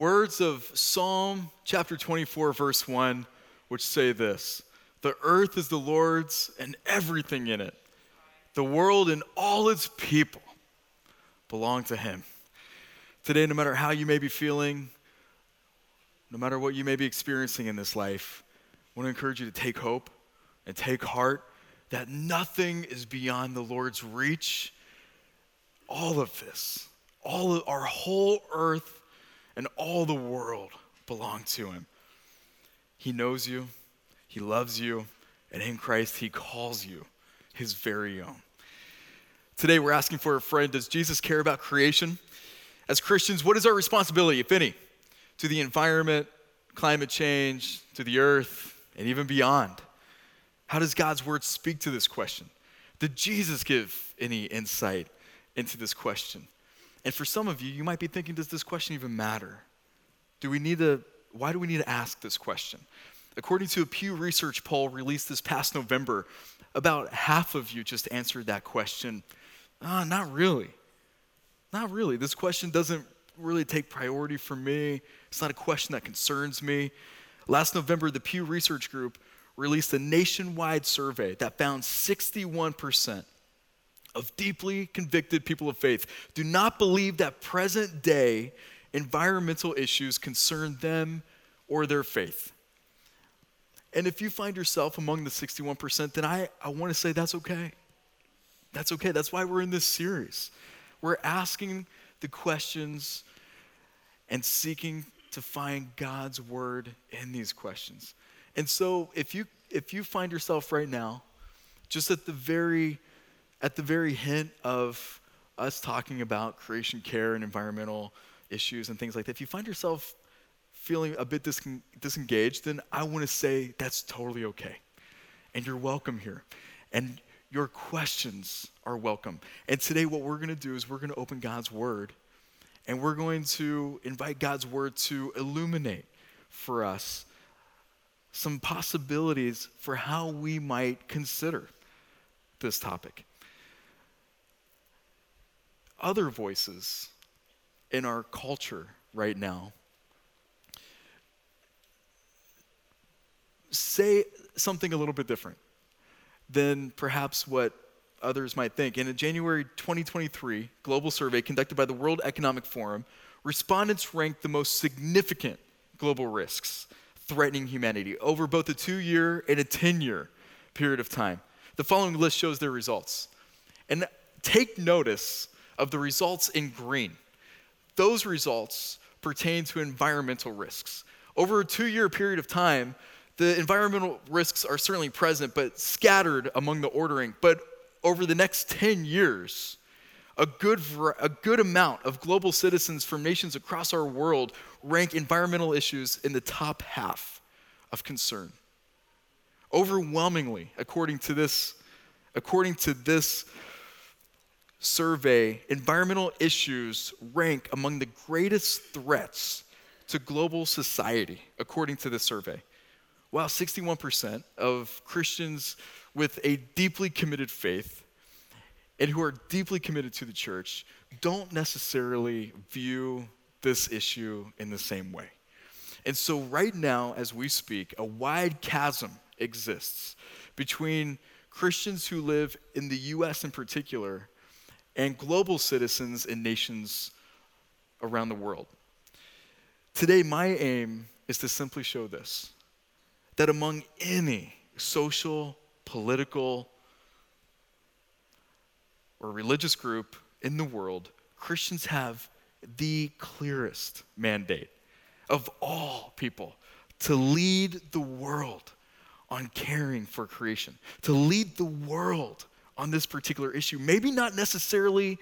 words of Psalm chapter 24, verse 1, which say this The earth is the Lord's and everything in it, the world and all its people belong to Him. Today, no matter how you may be feeling, no matter what you may be experiencing in this life, I want to encourage you to take hope and take heart that nothing is beyond the Lord's reach. All of this, all of our whole earth and all the world belong to him. He knows you, he loves you, and in Christ he calls you his very own. Today we're asking for a friend Does Jesus care about creation? As Christians, what is our responsibility, if any, to the environment, climate change, to the earth, and even beyond? How does God's word speak to this question? Did Jesus give any insight into this question? And for some of you, you might be thinking, does this question even matter? Do we need to, why do we need to ask this question? According to a Pew Research poll released this past November, about half of you just answered that question. Ah, not really. Not really. This question doesn't really take priority for me. It's not a question that concerns me. Last November, the Pew Research Group released a nationwide survey that found 61% of deeply convicted people of faith do not believe that present day environmental issues concern them or their faith. And if you find yourself among the 61%, then I, I want to say that's okay. That's okay. That's why we're in this series. We're asking the questions and seeking to find God's word in these questions. And so if you if you find yourself right now just at the very at the very hint of us talking about creation care and environmental issues and things like that, if you find yourself feeling a bit dis- disengaged, then I want to say that's totally okay. And you're welcome here. And your questions are welcome. And today, what we're going to do is we're going to open God's Word and we're going to invite God's Word to illuminate for us some possibilities for how we might consider this topic. Other voices in our culture right now say something a little bit different than perhaps what others might think. In a January 2023 global survey conducted by the World Economic Forum, respondents ranked the most significant global risks threatening humanity over both a two year and a 10 year period of time. The following list shows their results. And take notice of the results in green. Those results pertain to environmental risks. Over a two year period of time, the environmental risks are certainly present, but scattered among the ordering. But over the next 10 years, a good, a good amount of global citizens from nations across our world rank environmental issues in the top half of concern. Overwhelmingly, according to this, according to this survey, environmental issues rank among the greatest threats to global society, according to this survey. While 61% of Christians with a deeply committed faith and who are deeply committed to the church don't necessarily view this issue in the same way. And so, right now, as we speak, a wide chasm exists between Christians who live in the US in particular and global citizens in nations around the world. Today, my aim is to simply show this that among any social, political, or religious group in the world, Christians have the clearest mandate of all people to lead the world on caring for creation, to lead the world on this particular issue. Maybe not necessarily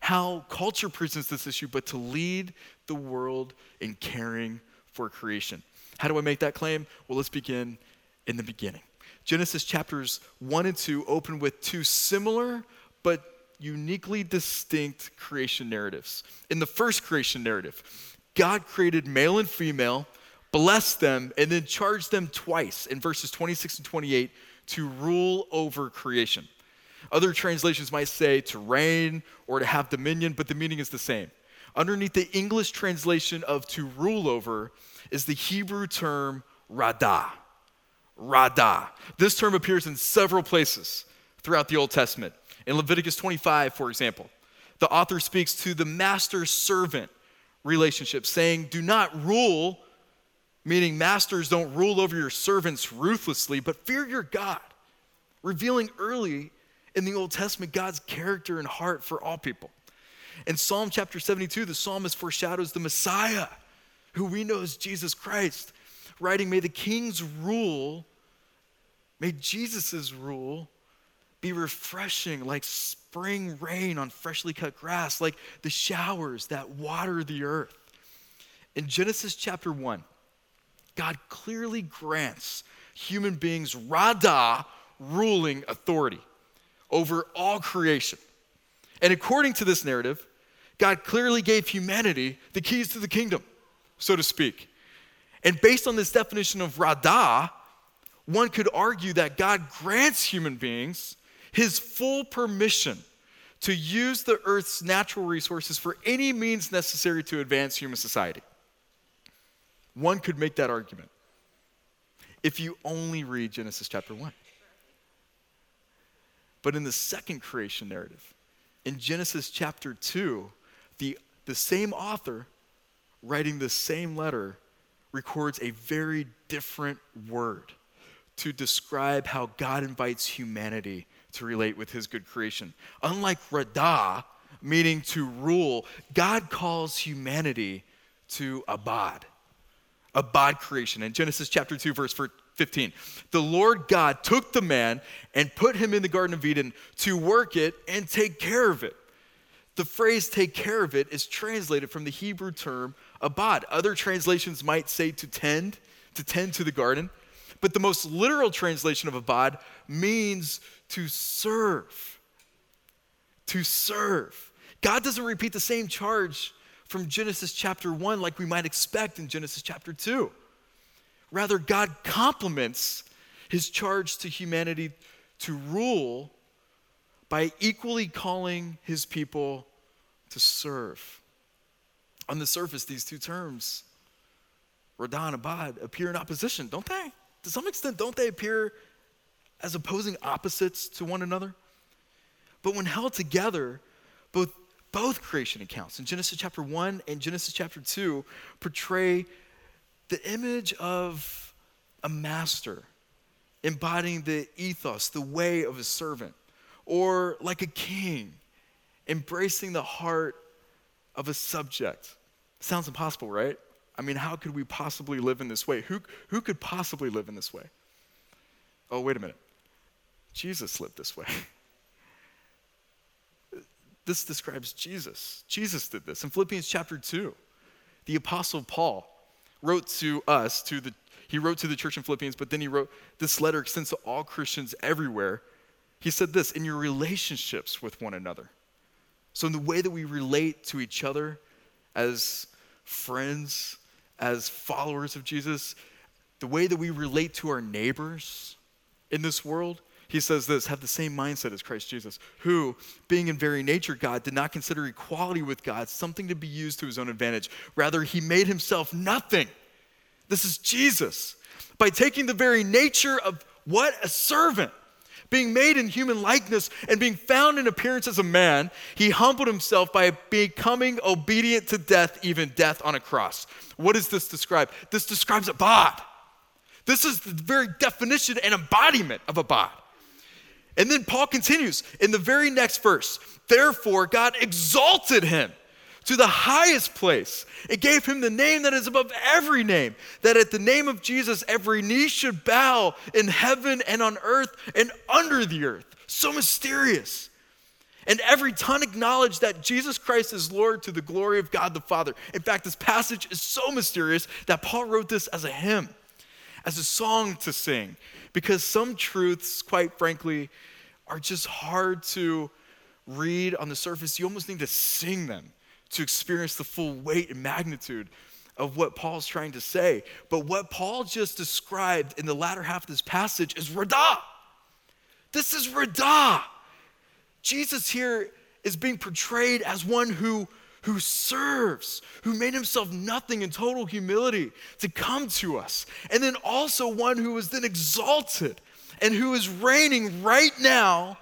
how culture presents this issue, but to lead the world in caring for creation. How do I make that claim? Well, let's begin in the beginning. Genesis chapters 1 and 2 open with two similar but uniquely distinct creation narratives. In the first creation narrative, God created male and female, blessed them, and then charged them twice in verses 26 and 28 to rule over creation. Other translations might say to reign or to have dominion, but the meaning is the same. underneath the English translation of to rule over is the Hebrew term radah. Radah. This term appears in several places throughout the Old Testament. In Leviticus 25, for example, the author speaks to the master servant relationship, saying, Do not rule, meaning masters don't rule over your servants ruthlessly, but fear your God, revealing early in the Old Testament God's character and heart for all people. In Psalm chapter 72, the psalmist foreshadows the Messiah, who we know as Jesus Christ, writing, May the king's rule, may Jesus' rule be refreshing like spring rain on freshly cut grass, like the showers that water the earth. In Genesis chapter 1, God clearly grants human beings radah ruling authority over all creation. And according to this narrative, God clearly gave humanity the keys to the kingdom, so to speak. And based on this definition of radah, one could argue that God grants human beings his full permission to use the earth's natural resources for any means necessary to advance human society. One could make that argument if you only read Genesis chapter 1. But in the second creation narrative, in Genesis chapter 2, the, the same author writing the same letter records a very different word to describe how God invites humanity to relate with his good creation. Unlike radah, meaning to rule, God calls humanity to abad, abad creation. In Genesis chapter 2, verse 15, the Lord God took the man and put him in the Garden of Eden to work it and take care of it. The phrase take care of it is translated from the Hebrew term abad. Other translations might say to tend, to tend to the garden. But the most literal translation of abad means to serve. To serve. God doesn't repeat the same charge from Genesis chapter 1 like we might expect in Genesis chapter 2. Rather, God complements his charge to humanity to rule by equally calling his people to serve. On the surface, these two terms, Radah and Abad, appear in opposition, don't they? To some extent, don't they appear as opposing opposites to one another. But when held together, both, both creation accounts in Genesis chapter 1 and Genesis chapter 2 portray the image of a master embodying the ethos, the way of a servant, or like a king embracing the heart of a subject. Sounds impossible, right? I mean, how could we possibly live in this way? Who, who could possibly live in this way? Oh, wait a minute. Jesus lived this way. this describes Jesus. Jesus did this. In Philippians chapter 2, the Apostle Paul wrote to us, to the, he wrote to the church in Philippians, but then he wrote this letter extends to all Christians everywhere. He said this in your relationships with one another. So, in the way that we relate to each other as friends, as followers of Jesus, the way that we relate to our neighbors in this world, he says this have the same mindset as Christ Jesus, who, being in very nature God, did not consider equality with God something to be used to his own advantage. Rather, he made himself nothing. This is Jesus. By taking the very nature of what? A servant. Being made in human likeness and being found in appearance as a man, he humbled himself by becoming obedient to death, even death on a cross. What does this describe? This describes abad. This is the very definition and embodiment of abad. And then Paul continues in the very next verse. Therefore, God exalted him to the highest place and gave him the name that is above every name, that at the name of Jesus every knee should bow in heaven and on earth and under the earth. So mysterious. And every tongue acknowledge that Jesus Christ is Lord to the glory of God the Father. In fact, this passage is so mysterious that Paul wrote this as a hymn, as a song to sing because some truths, quite frankly, are just hard to read on the surface. You almost need to sing them to experience the full weight and magnitude of what Paul's trying to say. But what Paul just described in the latter half of this passage is Radah. This is Radah. Jesus here is being portrayed as one who, who serves, who made himself nothing in total humility to come to us, and then also one who was then exalted and who is reigning right now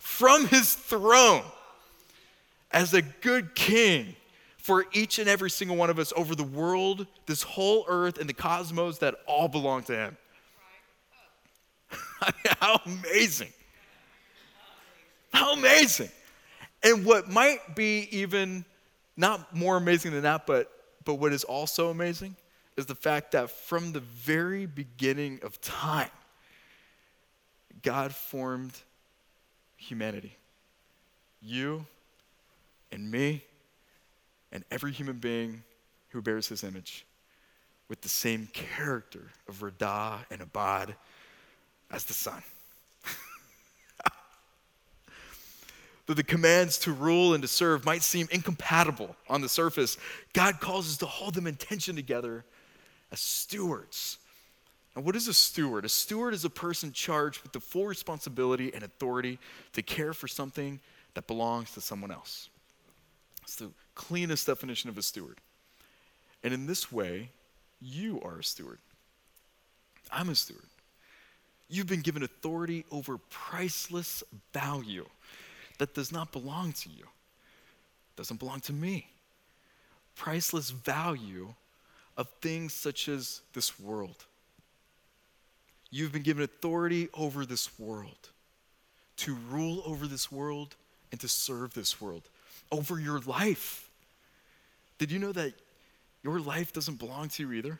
from his throne as a good king for each and every single one of us over the world, this whole earth, and the cosmos that all belong to him. How amazing! How amazing! And what might be even not more amazing than that, but, but what is also amazing is the fact that from the very beginning of time, God formed humanity. You and me and every human being who bears his image with the same character of Radah and Abad as the Son. Though the commands to rule and to serve might seem incompatible on the surface, God calls us to hold them in tension together as stewards. And what is a steward? A steward is a person charged with the full responsibility and authority to care for something that belongs to someone else. It's the cleanest definition of a steward. And in this way, you are a steward. I'm a steward. You've been given authority over priceless value that does not belong to you, doesn't belong to me. Priceless value of things such as this world. You've been given authority over this world, to rule over this world and to serve this world, over your life. Did you know that your life doesn't belong to you either?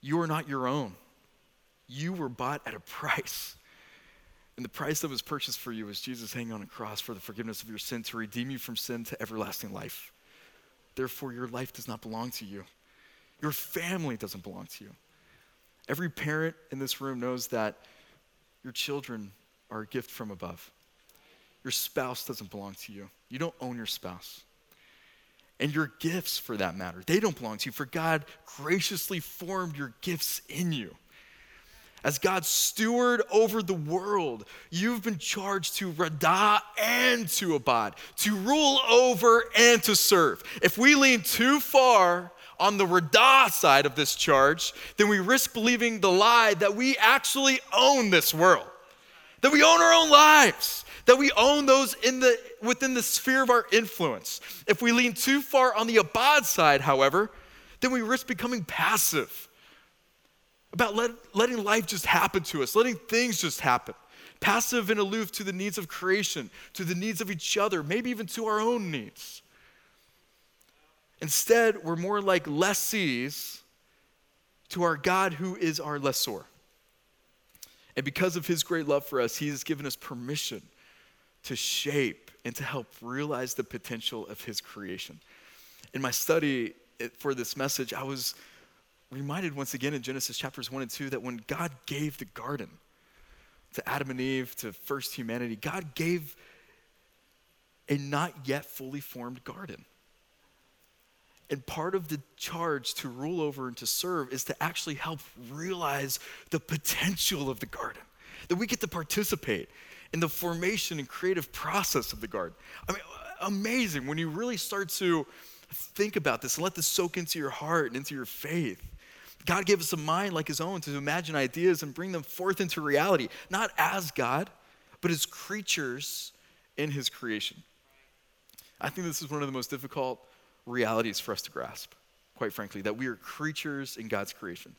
You are not your own. You were bought at a price. And the price that was purchased for you was Jesus hanging on a cross for the forgiveness of your sin to redeem you from sin to everlasting life. Therefore, your life does not belong to you. Your family doesn't belong to you. Every parent in this room knows that your children are a gift from above. Your spouse doesn't belong to you. You don't own your spouse. And your gifts, for that matter, they don't belong to you, for God graciously formed your gifts in you. As God's steward over the world, you've been charged to radah and to abad, to rule over and to serve. If we lean too far on the radah side of this charge, then we risk believing the lie that we actually own this world, that we own our own lives, that we own those in the, within the sphere of our influence. If we lean too far on the abad side, however, then we risk becoming passive about let, letting life just happen to us, letting things just happen. Passive and aloof to the needs of creation, to the needs of each other, maybe even to our own needs. Instead, we're more like lessees to our God who is our lessor. And because of his great love for us, he has given us permission to shape and to help realize the potential of his creation. In my study for this message, I was reminded once again in Genesis chapters 1 and 2 that when God gave the garden to Adam and Eve, to first humanity, God gave a not yet fully formed garden. And part of the charge to rule over and to serve is to actually help realize the potential of the garden, that we get to participate in the formation and creative process of the garden. I mean, amazing when you really start to think about this and let this soak into your heart and into your faith. God gave us a mind like his own to imagine ideas and bring them forth into reality, not as God, but as creatures in his creation. I think this is one of the most difficult realities for us to grasp, quite frankly, that we are creatures in God's creation.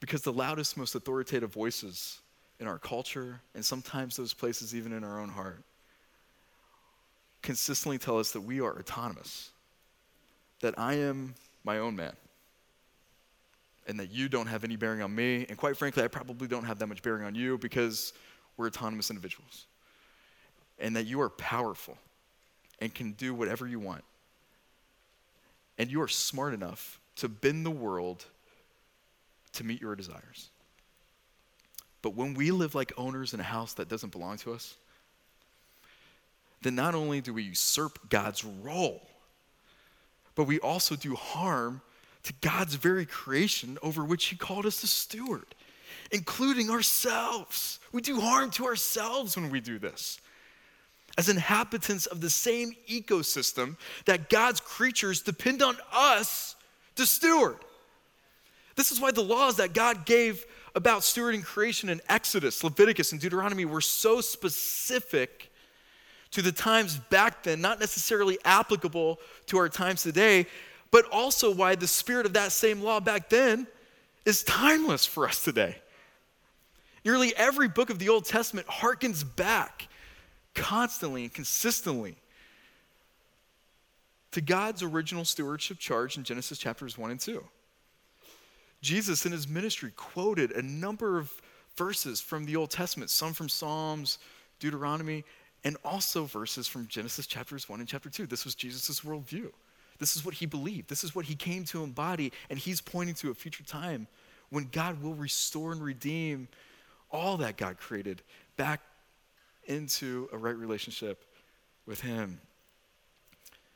Because the loudest, most authoritative voices in our culture, and sometimes those places even in our own heart, consistently tell us that we are autonomous, that I am my own man and that you don't have any bearing on me. And quite frankly, I probably don't have that much bearing on you because we're autonomous individuals. And that you are powerful and can do whatever you want. And you are smart enough to bend the world to meet your desires. But when we live like owners in a house that doesn't belong to us, then not only do we usurp God's role, but we also do harm to God's very creation over which He called us to steward, including ourselves. We do harm to ourselves when we do this. as inhabitants of the same ecosystem that God's creatures depend on us to steward. This is why the laws that God gave about stewarding creation in Exodus, Leviticus, and Deuteronomy were so specific to the times back then, not necessarily applicable to our times today, but also why the spirit of that same law back then is timeless for us today. Nearly every book of the Old Testament harkens back constantly and consistently to God's original stewardship charge in Genesis chapters 1 and 2. Jesus in his ministry quoted a number of verses from the Old Testament, some from Psalms, Deuteronomy, and also verses from Genesis chapters 1 and chapter 2. This was Jesus' worldview. This is what he believed. This is what he came to embody, and he's pointing to a future time when God will restore and redeem all that God created back into a right relationship with him.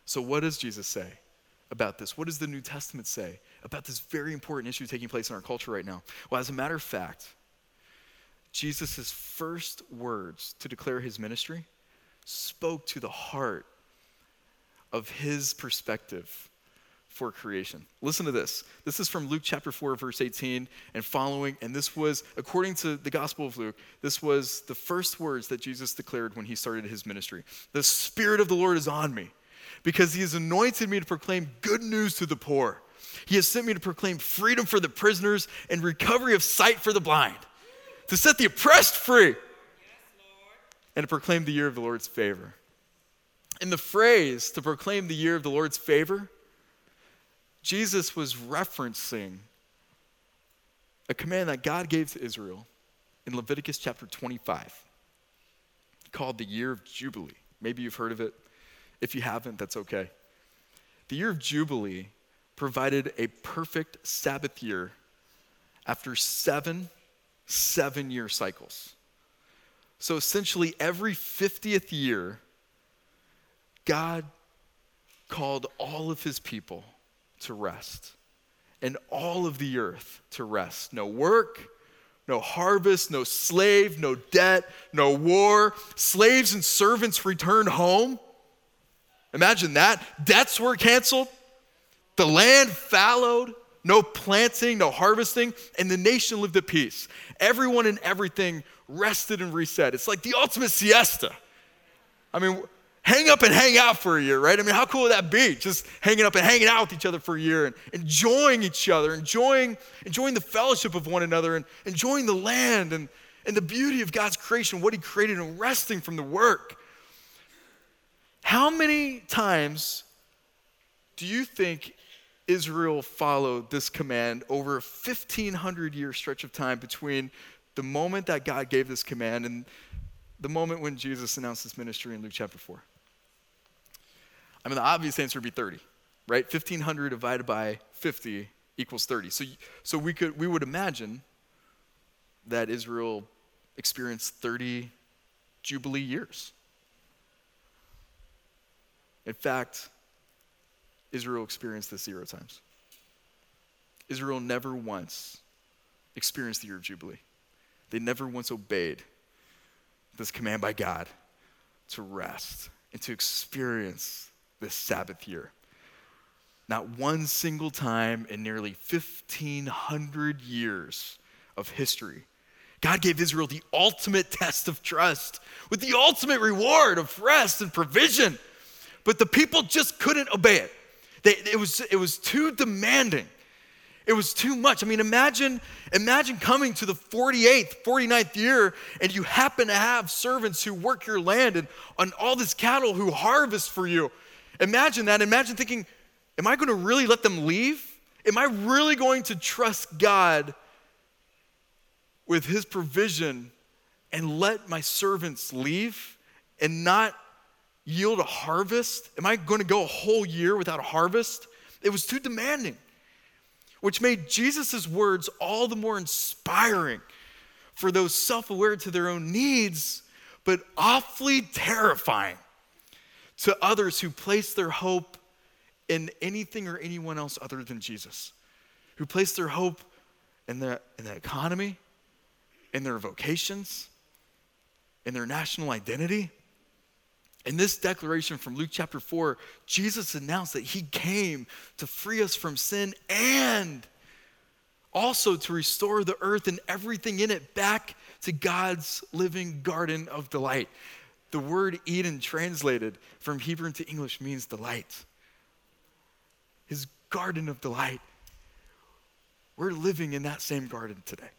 So, what does Jesus say about this? What does the New Testament say about this very important issue taking place in our culture right now? Well, as a matter of fact, Jesus' first words to declare his ministry spoke to the heart of his perspective for creation. Listen to this. This is from Luke chapter 4, verse 18 and following. And this was, according to the Gospel of Luke, this was the first words that Jesus declared when he started his ministry. The Spirit of the Lord is on me because he has anointed me to proclaim good news to the poor. He has sent me to proclaim freedom for the prisoners and recovery of sight for the blind, to set the oppressed free, and to proclaim the year of the Lord's favor. In the phrase to proclaim the year of the Lord's favor, Jesus was referencing a command that God gave to Israel in Leviticus chapter 25 called the year of Jubilee. Maybe you've heard of it. If you haven't, that's okay. The year of Jubilee provided a perfect Sabbath year after seven seven year cycles. So essentially, every 50th year, God called all of his people to rest and all of the earth to rest. No work, no harvest, no slave, no debt, no war. Slaves and servants return home. Imagine that. Debts were canceled. The land fallowed. No planting, no harvesting, and the nation lived at peace. Everyone and everything rested and reset. It's like the ultimate siesta. I mean, hang up and hang out for a year, right? I mean, how cool would that be? Just hanging up and hanging out with each other for a year and enjoying each other, enjoying, enjoying the fellowship of one another, and enjoying the land and, and the beauty of God's creation, what He created, and resting from the work. How many times do you think Israel followed this command over a 1500 year stretch of time between the moment that God gave this command and the moment when Jesus announced his ministry in Luke chapter 4? I mean, the obvious answer would be 30, right? 1500 divided by 50 equals 30. So, so we, could, we would imagine that Israel experienced 30 Jubilee years. In fact, Israel experienced this zero times. Israel never once experienced the year of Jubilee. They never once obeyed this command by God to rest and to experience this Sabbath year. Not one single time in nearly 1,500 years of history, God gave Israel the ultimate test of trust with the ultimate reward of rest and provision. But the people just couldn't obey it. They, it, was, it was too demanding. It was too much. I mean, imagine, imagine coming to the 48th, 49th year, and you happen to have servants who work your land and on all this cattle who harvest for you. Imagine that. Imagine thinking, am I going to really let them leave? Am I really going to trust God with his provision and let my servants leave and not yield a harvest? Am I going to go a whole year without a harvest? It was too demanding, which made Jesus' words all the more inspiring for those self aware to their own needs, but awfully terrifying to others who place their hope in anything or anyone else other than Jesus, who place their hope in the, in the economy, in their vocations, in their national identity In this declaration from Luke chapter 4, Jesus announced that he came to free us from sin and also to restore the earth and everything in it back to God's living garden of delight. The word Eden, translated from Hebrew into English, means delight. His garden of delight. We're living in that same garden today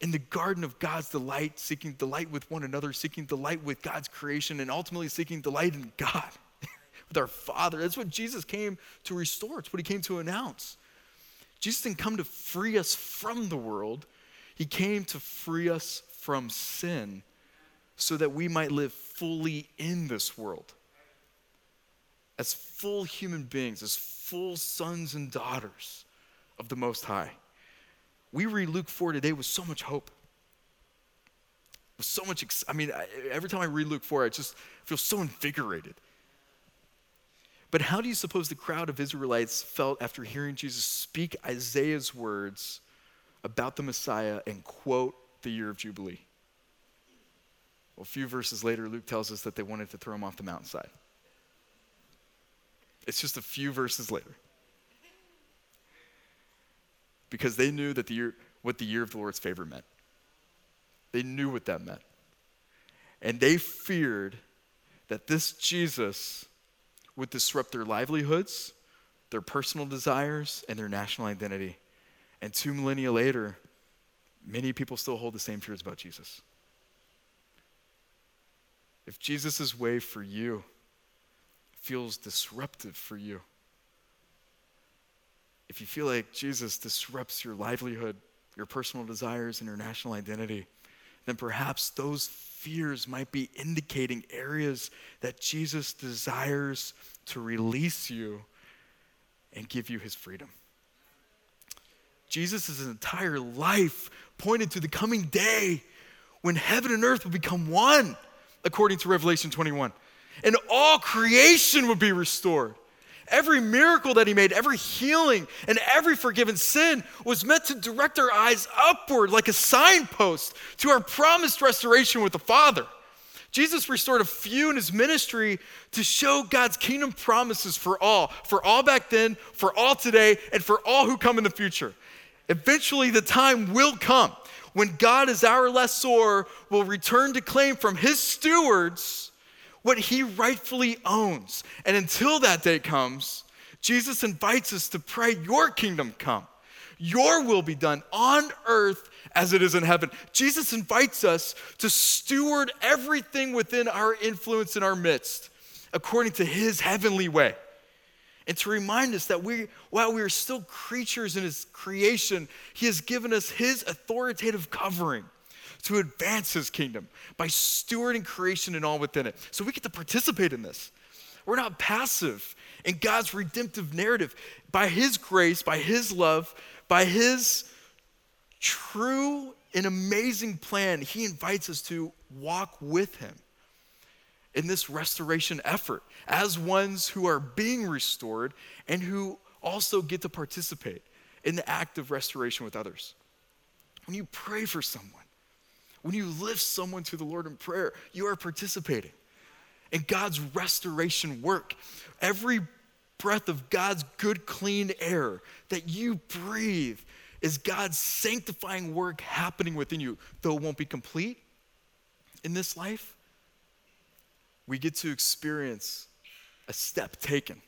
in the garden of God's delight, seeking delight with one another, seeking delight with God's creation, and ultimately seeking delight in God, with our Father. That's what Jesus came to restore. It's what he came to announce. Jesus didn't come to free us from the world, he came to free us from sin so that we might live fully in this world. As full human beings, as full sons and daughters of the Most High we read Luke 4 today with so much hope. With so much, ex- I mean, I, every time I read Luke 4, I just feel so invigorated. But how do you suppose the crowd of Israelites felt after hearing Jesus speak Isaiah's words about the Messiah and quote the year of Jubilee? Well, a few verses later, Luke tells us that they wanted to throw him off the mountainside. It's just a few verses later because they knew that the year, what the year of the Lord's favor meant. They knew what that meant. And they feared that this Jesus would disrupt their livelihoods, their personal desires, and their national identity. And two millennia later, many people still hold the same fears about Jesus. If Jesus' way for you feels disruptive for you, if you feel like Jesus disrupts your livelihood, your personal desires, and your national identity, then perhaps those fears might be indicating areas that Jesus desires to release you and give you his freedom. Jesus' entire life pointed to the coming day when heaven and earth will become one, according to Revelation 21, and all creation would be restored. Every miracle that he made, every healing, and every forgiven sin was meant to direct our eyes upward like a signpost to our promised restoration with the Father. Jesus restored a few in his ministry to show God's kingdom promises for all, for all back then, for all today, and for all who come in the future. Eventually, the time will come when God, as our lessor, will return to claim from his stewards what he rightfully owns. And until that day comes, Jesus invites us to pray, Your kingdom come, Your will be done on earth as it is in heaven. Jesus invites us to steward everything within our influence in our midst according to His heavenly way. And to remind us that we, while we are still creatures in His creation, He has given us His authoritative covering to advance his kingdom by stewarding creation and all within it. So we get to participate in this. We're not passive in God's redemptive narrative. By his grace, by his love, by his true and amazing plan, he invites us to walk with him in this restoration effort as ones who are being restored and who also get to participate in the act of restoration with others. When you pray for someone, when you lift someone to the Lord in prayer, you are participating in God's restoration work. Every breath of God's good, clean air that you breathe is God's sanctifying work happening within you. Though it won't be complete in this life, we get to experience a step taken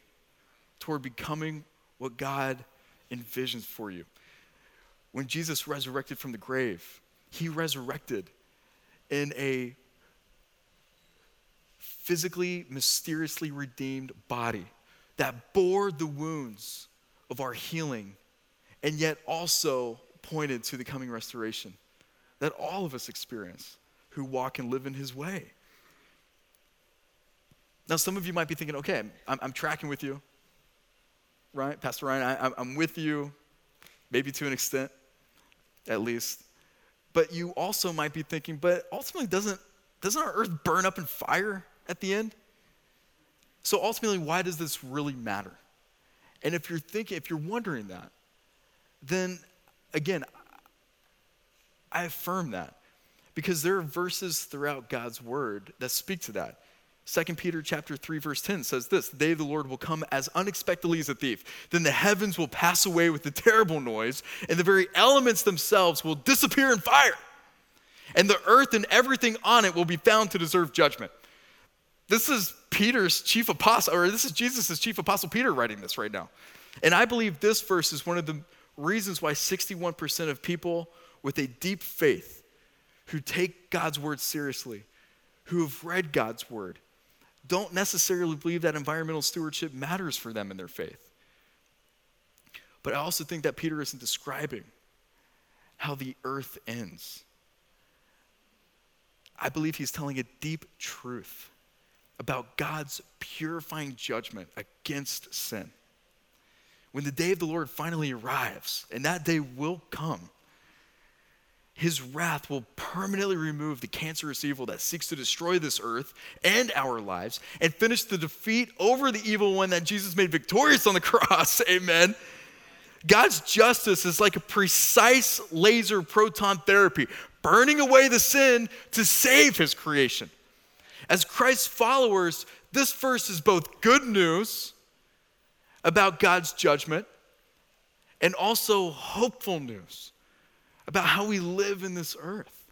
toward becoming what God envisions for you. When Jesus resurrected from the grave, he resurrected in a physically, mysteriously redeemed body that bore the wounds of our healing and yet also pointed to the coming restoration that all of us experience who walk and live in his way. Now, some of you might be thinking, okay, I'm, I'm tracking with you, right? Pastor Ryan, I, I'm with you, maybe to an extent, at least. But you also might be thinking, but ultimately, doesn't, doesn't our earth burn up in fire at the end? So ultimately, why does this really matter? And if you're thinking, if you're wondering that, then again, I affirm that because there are verses throughout God's word that speak to that. 2 Peter chapter 3 verse 10 says this, "The day of the Lord will come as unexpectedly as a thief. Then the heavens will pass away with a terrible noise, and the very elements themselves will disappear in fire. And the earth and everything on it will be found to deserve judgment." This is Peter's chief apostle, or this is Jesus' chief apostle Peter writing this right now. And I believe this verse is one of the reasons why 61% of people with a deep faith who take God's word seriously, who have read God's word, don't necessarily believe that environmental stewardship matters for them in their faith. But I also think that Peter isn't describing how the earth ends. I believe he's telling a deep truth about God's purifying judgment against sin. When the day of the Lord finally arrives, and that day will come, his wrath will permanently remove the cancerous evil that seeks to destroy this earth and our lives and finish the defeat over the evil one that Jesus made victorious on the cross. Amen. God's justice is like a precise laser proton therapy, burning away the sin to save his creation. As Christ's followers, this verse is both good news about God's judgment and also hopeful news about how we live in this earth,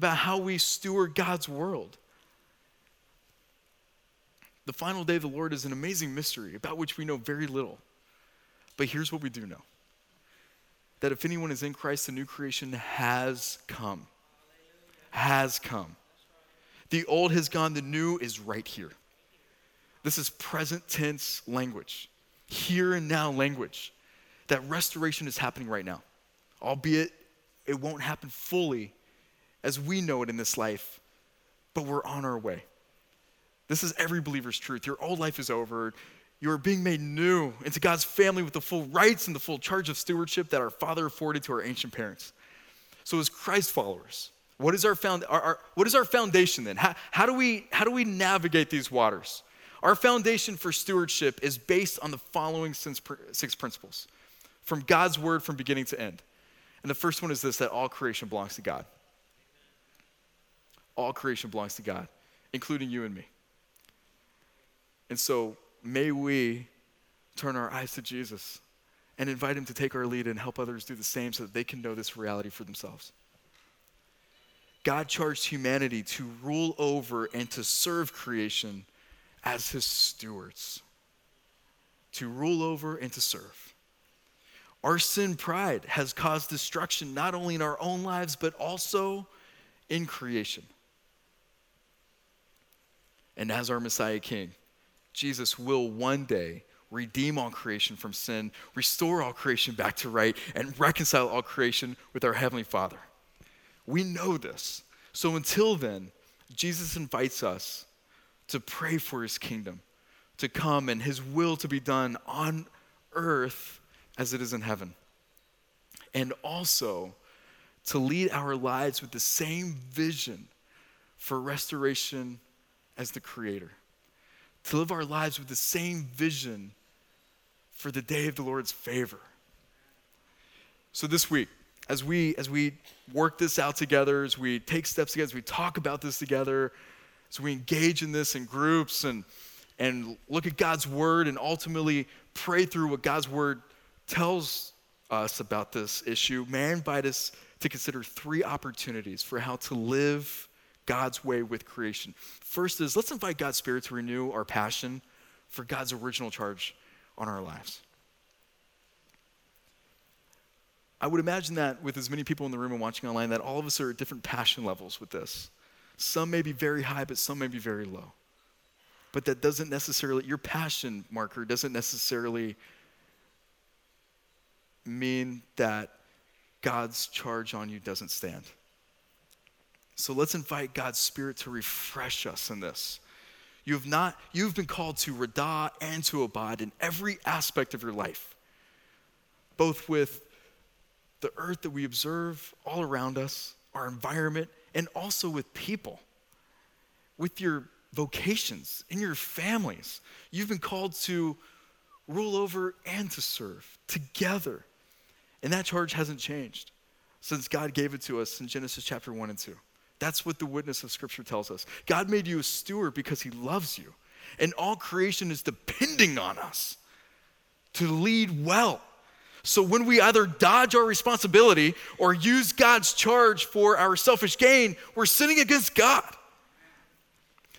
about how we steward God's world. The final day of the Lord is an amazing mystery about which we know very little. But here's what we do know that if anyone is in Christ, the new creation has come. Has come. The old has gone, the new is right here. This is present tense language, here and now language. That restoration is happening right now, albeit it won't happen fully as we know it in this life, but we're on our way. This is every believer's truth. Your old life is over. You are being made new into God's family with the full rights and the full charge of stewardship that our Father afforded to our ancient parents. So, as Christ followers, what is our, found, our, our what is our foundation then? How, how, do we, how do we navigate these waters? Our foundation for stewardship is based on the following six principles from God's word from beginning to end. And the first one is this that all creation belongs to God. All creation belongs to God, including you and me. And so may we turn our eyes to Jesus and invite him to take our lead and help others do the same so that they can know this reality for themselves. God charged humanity to rule over and to serve creation as his stewards. To rule over and to serve. Our sin pride has caused destruction not only in our own lives, but also in creation. And as our Messiah King, Jesus will one day redeem all creation from sin, restore all creation back to right, and reconcile all creation with our Heavenly Father. We know this. So until then, Jesus invites us to pray for His kingdom to come and His will to be done on earth as it is in heaven. And also to lead our lives with the same vision for restoration as the Creator. To live our lives with the same vision for the day of the Lord's favor. So this week, as we as we work this out together, as we take steps together, as we talk about this together, as we engage in this in groups and and look at God's word and ultimately pray through what God's word tells us about this issue, may I invite us to consider three opportunities for how to live God's way with creation. First is let's invite God's Spirit to renew our passion for God's original charge on our lives. I would imagine that with as many people in the room and watching online, that all of us are at different passion levels with this. Some may be very high, but some may be very low. But that doesn't necessarily, your passion marker doesn't necessarily mean that God's charge on you doesn't stand. So let's invite God's Spirit to refresh us in this. You have not, you've been called to radah and to abad in every aspect of your life, both with the earth that we observe all around us, our environment, and also with people, with your vocations, in your families. You've been called to rule over and to serve together and that charge hasn't changed since God gave it to us in Genesis chapter 1 and 2. That's what the witness of Scripture tells us. God made you a steward because He loves you. And all creation is depending on us to lead well. So when we either dodge our responsibility or use God's charge for our selfish gain, we're sinning against God.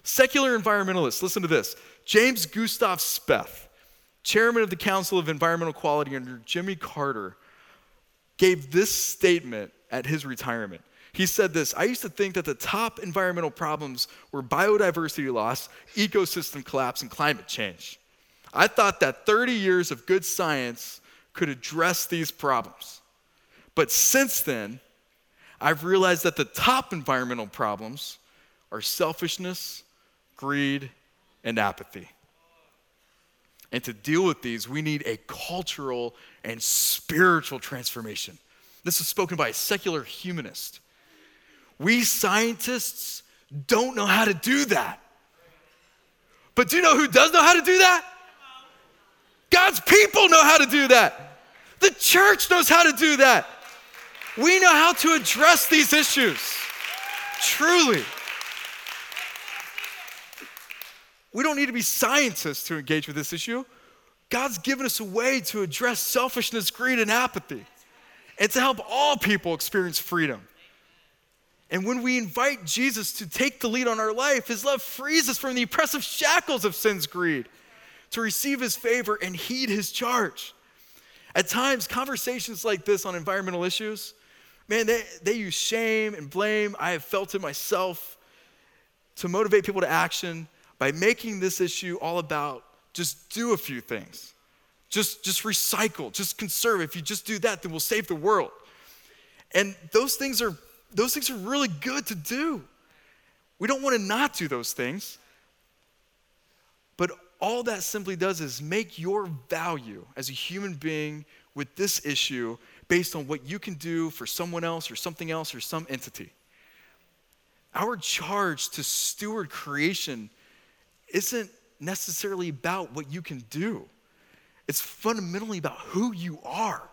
Secular environmentalists, listen to this. James Gustav Speth, chairman of the Council of Environmental Quality under Jimmy Carter, gave this statement at his retirement. He said this I used to think that the top environmental problems were biodiversity loss, ecosystem collapse, and climate change. I thought that 30 years of good science could address these problems. But since then, I've realized that the top environmental problems are selfishness, greed, and apathy. And to deal with these, we need a cultural and spiritual transformation. This is spoken by a secular humanist. We scientists don't know how to do that. But do you know who does know how to do that? God's people know how to do that. The church knows how to do that. We know how to address these issues. Truly. We don't need to be scientists to engage with this issue. God's given us a way to address selfishness, greed, and apathy, and to help all people experience freedom. And when we invite Jesus to take the lead on our life, his love frees us from the oppressive shackles of sin's greed to receive his favor and heed his charge. At times, conversations like this on environmental issues, man, they, they use shame and blame. I have felt it myself to motivate people to action by making this issue all about just do a few things. Just, just recycle, just conserve. If you just do that, then we'll save the world. And those things are those things are really good to do. We don't want to not do those things. But all that simply does is make your value as a human being with this issue based on what you can do for someone else or something else or some entity. Our charge to steward creation isn't necessarily about what you can do, it's fundamentally about who you are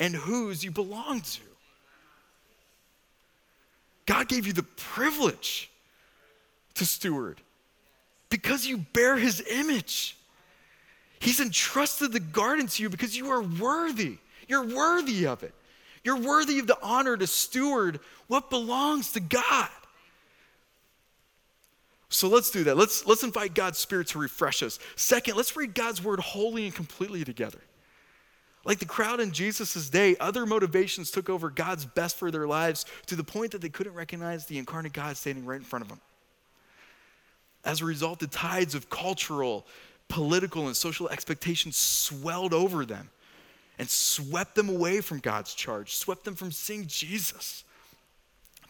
and whose you belong to. God gave you the privilege to steward because you bear his image. He's entrusted the garden to you because you are worthy. You're worthy of it. You're worthy of the honor to steward what belongs to God. So let's do that. Let's, let's invite God's Spirit to refresh us. Second, let's read God's word wholly and completely together. Like the crowd in Jesus' day, other motivations took over God's best for their lives to the point that they couldn't recognize the incarnate God standing right in front of them. As a result, the tides of cultural, political, and social expectations swelled over them and swept them away from God's charge, swept them from seeing Jesus.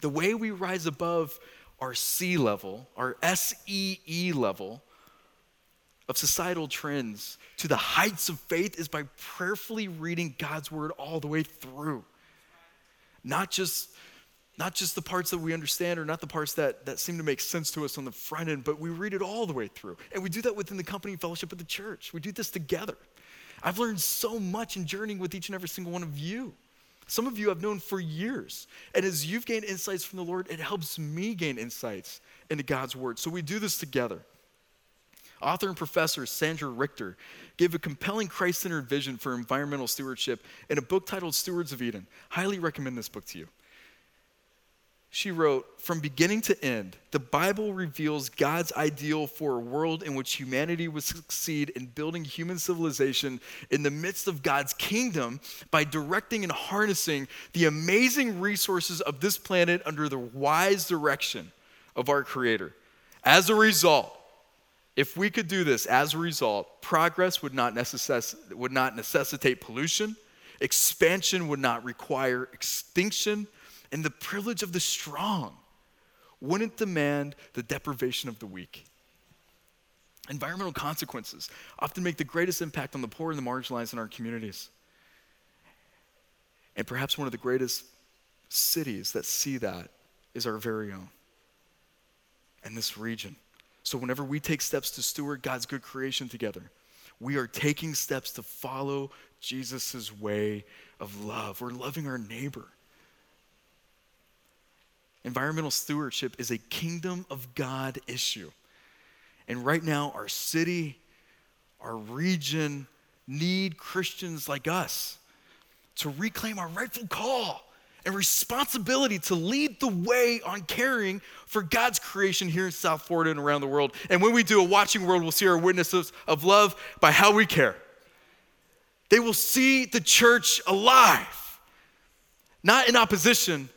The way we rise above our sea level, our S E E level of societal trends to the heights of faith is by prayerfully reading God's word all the way through. Not just not just the parts that we understand or not the parts that, that seem to make sense to us on the front end, but we read it all the way through. And we do that within the company and fellowship of the church. We do this together. I've learned so much in journeying with each and every single one of you. Some of you I've known for years. And as you've gained insights from the Lord, it helps me gain insights into God's word. So we do this together. Author and professor Sandra Richter gave a compelling Christ centered vision for environmental stewardship in a book titled Stewards of Eden. Highly recommend this book to you she wrote, From beginning to end, the Bible reveals God's ideal for a world in which humanity would succeed in building human civilization in the midst of God's kingdom by directing and harnessing the amazing resources of this planet under the wise direction of our Creator. As a result, if we could do this, as a result, progress would not, necess- would not necessitate pollution, expansion would not require extinction and the privilege of the strong wouldn't demand the deprivation of the weak. Environmental consequences often make the greatest impact on the poor and the marginalized in our communities. And perhaps one of the greatest cities that see that is our very own and this region. So, whenever we take steps to steward God's good creation together, we are taking steps to follow Jesus' way of love. We're loving our neighbor. Environmental stewardship is a kingdom of God issue. And right now, our city, our region need Christians like us to reclaim our rightful call and responsibility to lead the way on caring for God's creation here in South Florida and around the world. And when we do, a watching world we'll see our witnesses of love by how we care. They will see the church alive, not in opposition,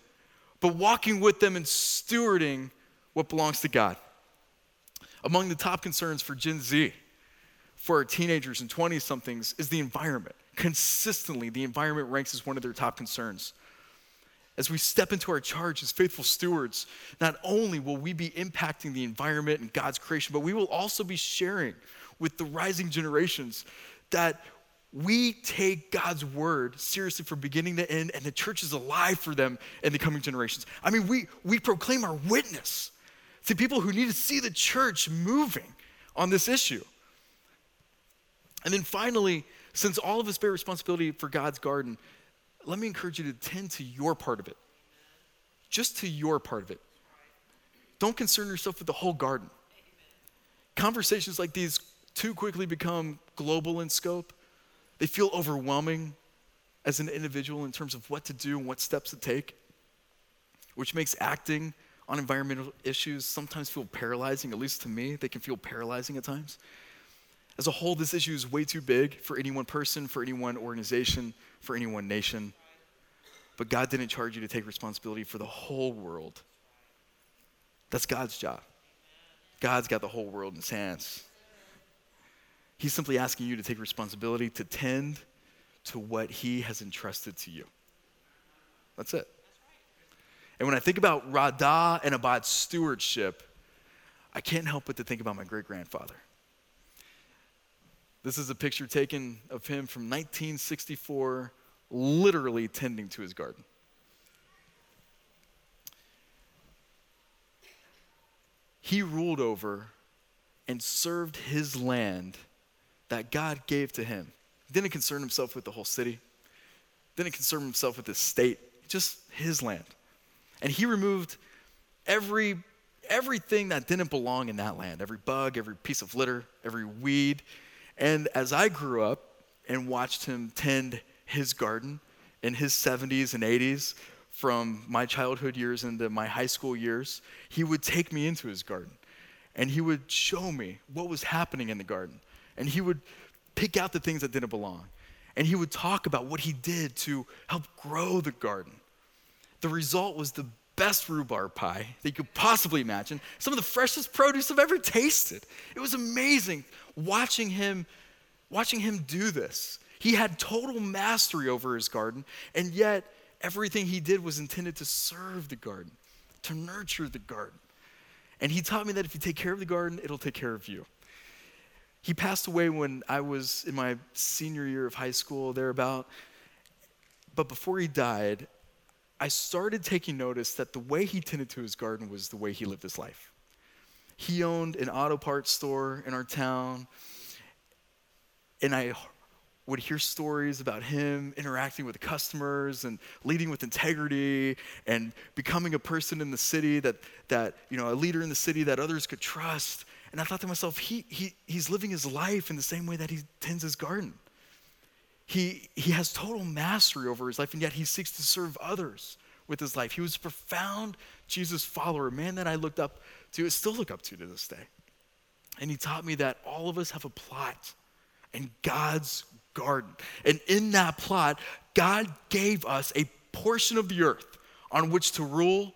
but walking with them and stewarding what belongs to God. Among the top concerns for Gen Z, for our teenagers and 20 somethings, is the environment. Consistently, the environment ranks as one of their top concerns. As we step into our charge as faithful stewards, not only will we be impacting the environment and God's creation, but we will also be sharing with the rising generations that we take God's word seriously from beginning to end, and the church is alive for them in the coming generations. I mean, we, we proclaim our witness to people who need to see the church moving on this issue. And then finally, since all of us bear responsibility for God's garden, let me encourage you to tend to your part of it. Just to your part of it. Don't concern yourself with the whole garden. Conversations like these too quickly become global in scope. They feel overwhelming as an individual in terms of what to do and what steps to take, which makes acting on environmental issues sometimes feel paralyzing, at least to me. They can feel paralyzing at times. As a whole, this issue is way too big for any one person, for any one organization, for any one nation. But God didn't charge you to take responsibility for the whole world. That's God's job. God's got the whole world in his hands. He's simply asking you to take responsibility to tend to what he has entrusted to you. That's it. And when I think about Radah and Abad's stewardship, I can't help but to think about my great grandfather. This is a picture taken of him from 1964, literally tending to his garden. He ruled over and served his land that God gave to him. He didn't concern himself with the whole city, didn't concern himself with the state, just his land. And he removed every everything that didn't belong in that land, every bug, every piece of litter, every weed. And as I grew up and watched him tend his garden in his 70s and 80s, from my childhood years into my high school years, he would take me into his garden and he would show me what was happening in the garden and he would pick out the things that didn't belong. And he would talk about what he did to help grow the garden. The result was the best rhubarb pie that you could possibly imagine, some of the freshest produce I've ever tasted. It was amazing watching him watching him do this. He had total mastery over his garden, and yet everything he did was intended to serve the garden, to nurture the garden. And he taught me that if you take care of the garden, it'll take care of you. He passed away when I was in my senior year of high school, thereabout. But before he died, I started taking notice that the way he tended to his garden was the way he lived his life. He owned an auto parts store in our town, and I would hear stories about him interacting with customers and leading with integrity and becoming a person in the city that, that you know, a leader in the city that others could trust. And I thought to myself, he, he, he's living his life in the same way that he tends his garden. He, he has total mastery over his life, and yet he seeks to serve others with his life. He was a profound Jesus follower, a man that I looked up to, still look up to to this day. And he taught me that all of us have a plot in God's garden. And in that plot, God gave us a portion of the earth on which to rule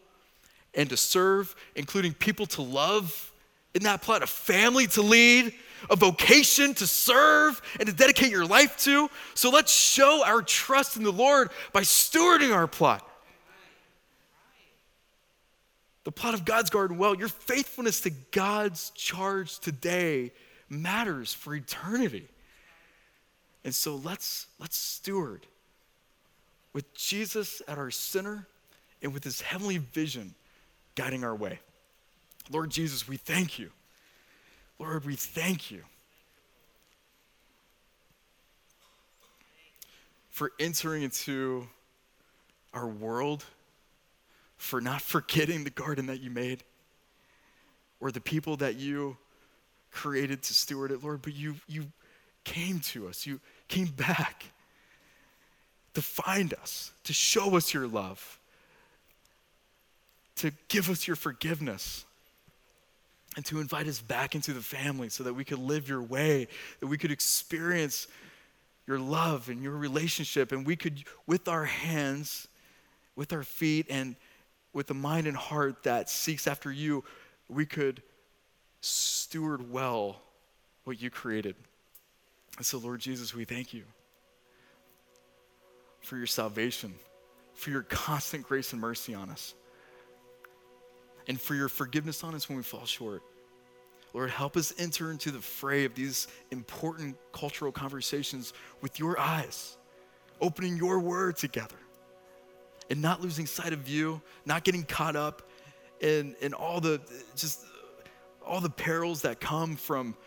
and to serve, including people to love in that plot, a family to lead, a vocation to serve and to dedicate your life to. So let's show our trust in the Lord by stewarding our plot. The plot of God's garden well, your faithfulness to God's charge today matters for eternity. And so let's let's steward with Jesus at our center and with his heavenly vision guiding our way. Lord Jesus, we thank you. Lord, we thank you for entering into our world, for not forgetting the garden that you made or the people that you created to steward it, Lord, but you, you came to us. You came back to find us, to show us your love, to give us your forgiveness, and to invite us back into the family so that we could live your way, that we could experience your love and your relationship, and we could, with our hands, with our feet, and with a mind and heart that seeks after you, we could steward well what you created. And so, Lord Jesus, we thank you for your salvation, for your constant grace and mercy on us, and for your forgiveness on us when we fall short. Lord, help us enter into the fray of these important cultural conversations with your eyes, opening your word together, and not losing sight of you, not getting caught up in, in all the just all the perils that come from,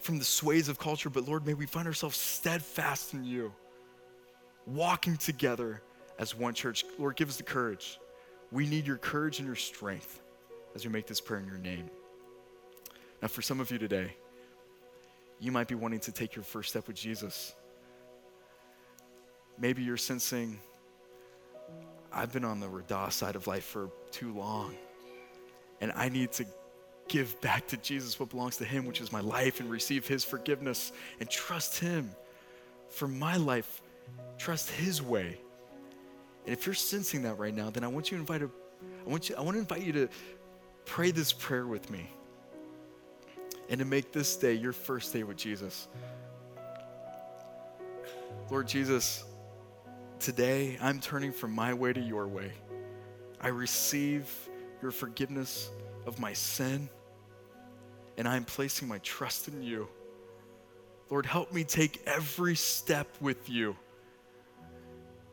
from the sways of culture, but Lord, may we find ourselves steadfast in you, walking together as one church. Lord, give us the courage. We need your courage and your strength as we make this prayer in your name. Now, for some of you today, you might be wanting to take your first step with Jesus. Maybe you're sensing, I've been on the Radah side of life for too long, and I need to give back to Jesus what belongs to Him, which is my life, and receive His forgiveness and trust Him for my life. Trust His way. And if you're sensing that right now, then I want you to invite a, I want you, I want to invite you to pray this prayer with me and to make this day your first day with Jesus. Lord Jesus, today I'm turning from my way to your way. I receive your forgiveness of my sin, and I'm placing my trust in you. Lord, help me take every step with you.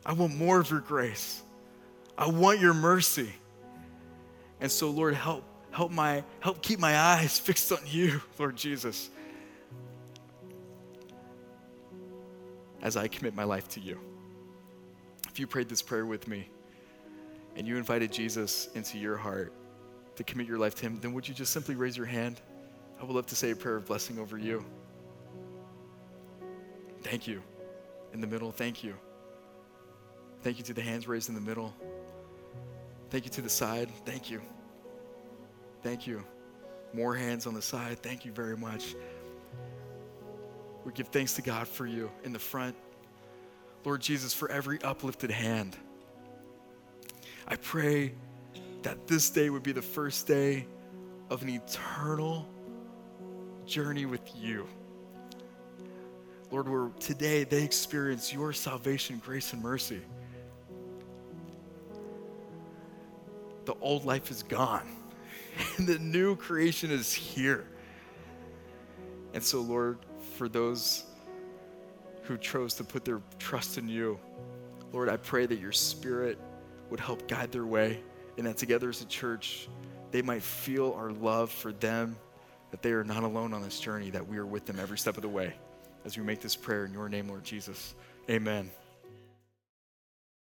I want more of your grace. I want your mercy. And so, Lord, help help my help keep my eyes fixed on you, Lord Jesus. As I commit my life to you. If you prayed this prayer with me and you invited Jesus into your heart to commit your life to him, then would you just simply raise your hand? I would love to say a prayer of blessing over you. Thank you. In the middle, thank you. Thank you to the hands raised in the middle. Thank you to the side. Thank you. Thank you. More hands on the side. Thank you very much. We give thanks to God for you in the front. Lord Jesus, for every uplifted hand. I pray that this day would be the first day of an eternal journey with you. Lord, where today they experience your salvation, grace, and mercy. The old life is gone and the new creation is here. And so, Lord, for those who chose to put their trust in you, Lord, I pray that your spirit would help guide their way and that together as a church, they might feel our love for them, that they are not alone on this journey, that we are with them every step of the way. As we make this prayer in your name, Lord Jesus. Amen.